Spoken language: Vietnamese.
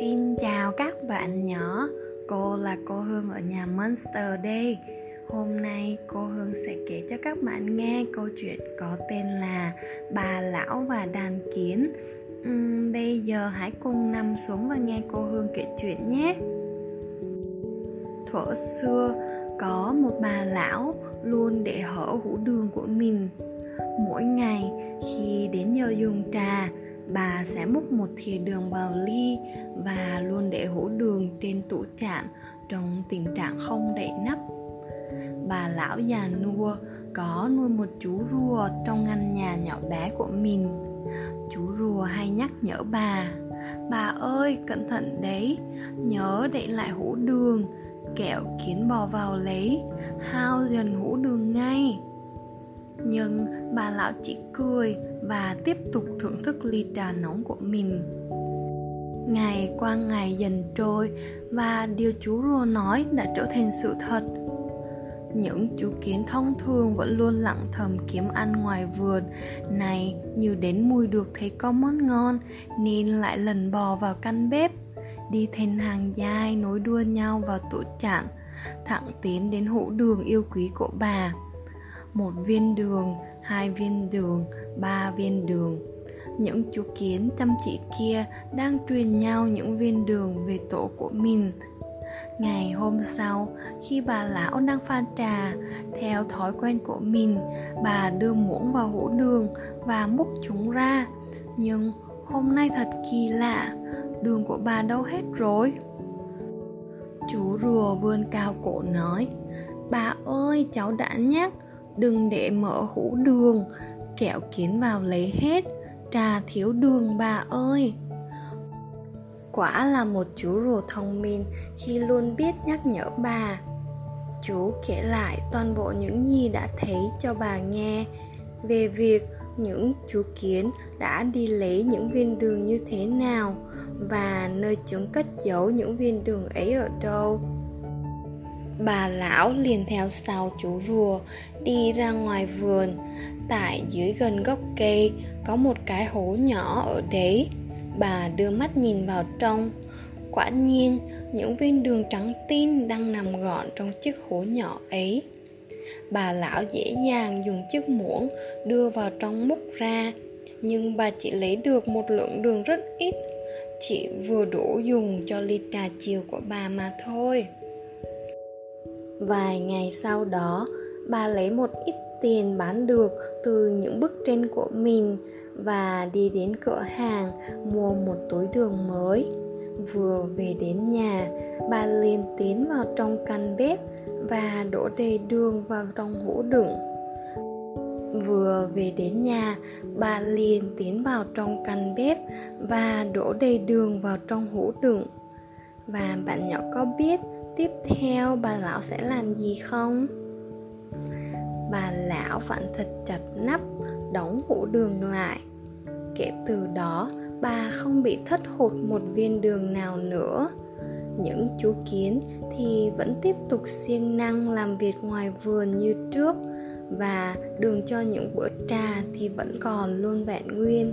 Xin chào các bạn nhỏ, cô là cô Hương ở nhà Monster đây. Hôm nay cô Hương sẽ kể cho các bạn nghe câu chuyện có tên là Bà Lão và Đàn Kiến. Uhm, bây giờ hãy cùng nằm xuống và nghe cô Hương kể chuyện nhé. Thuở xưa có một bà lão luôn để hở hũ đường của mình. Mỗi ngày khi đến giờ dùng trà, bà sẽ múc một thìa đường vào ly và luôn để hũ đường trên tủ chạm trong tình trạng không đậy nắp. Bà lão già nua có nuôi một chú rùa trong ngăn nhà nhỏ bé của mình. Chú rùa hay nhắc nhở bà Bà ơi, cẩn thận đấy Nhớ để lại hũ đường Kẹo kiến bò vào lấy Hao dần hũ đường ngay nhưng bà lão chỉ cười Và tiếp tục thưởng thức ly trà nóng của mình. Ngày qua ngày dần trôi Và điều chú rùa nói đã trở thành sự thật. Những chú kiến thông thường vẫn luôn lặng thầm kiếm ăn ngoài vườn. Này, như đến mùi được thấy có món ngon, nên lại lần bò vào căn bếp. Đi thành hàng dài nối đua nhau vào tủ chạn, thẳng tiến đến hũ đường yêu quý của bà một viên đường hai viên đường ba viên đường những chú kiến chăm chỉ kia đang truyền nhau những viên đường về tổ của mình Ngày hôm sau, khi bà lão đang pha trà, theo thói quen của mình, bà đưa muỗng vào hũ đường và múc chúng ra. Nhưng hôm nay thật kỳ lạ, đường của bà đâu hết rồi? Chú rùa vươn cao cổ nói, Bà ơi, cháu đã nhắc, đừng để mở hũ đường, kẹo kiến vào lấy hết, trà thiếu đường bà ơi. Quả là một chú rùa thông minh khi luôn biết nhắc nhở bà. Chú kể lại toàn bộ những gì đã thấy cho bà nghe. Về việc những chú kiến đã đi lấy những viên đường như thế nào Và nơi chúng cất giấu những viên đường ấy ở đâu. Bà lão liền theo sau chú rùa, đi ra ngoài vườn. Tại dưới gần gốc cây, có một cái hố nhỏ ở đấy. Bà đưa mắt nhìn vào trong. Quả nhiên, những viên đường trắng tinh đang nằm gọn trong chiếc hố nhỏ ấy. Bà lão dễ dàng dùng chiếc muỗng đưa vào trong múc ra, Nhưng bà chỉ lấy được một lượng đường rất ít. Chỉ vừa đủ dùng cho ly trà chiều của bà mà thôi. Vài ngày sau đó, Bà lấy một ít tiền bán được từ những bức tranh của mình và đi đến cửa hàng mua một túi đường mới. Vừa về đến nhà, bà liền tiến vào trong căn bếp và đổ đầy đường vào trong hũ đựng. Vừa về đến nhà, bà liền tiến vào trong căn bếp và đổ đầy đường vào trong hũ đựng. Và bạn nhỏ có biết tiếp theo bà lão sẽ làm gì không? Bà lão vặn thật chặt nắp, đóng hũ đường lại. Kể từ đó, bà không bị thất hụt một viên đường nào nữa. Những chú kiến thì vẫn tiếp tục siêng năng làm việc ngoài vườn như trước và đường cho những bữa trà thì vẫn còn luôn vẹn nguyên.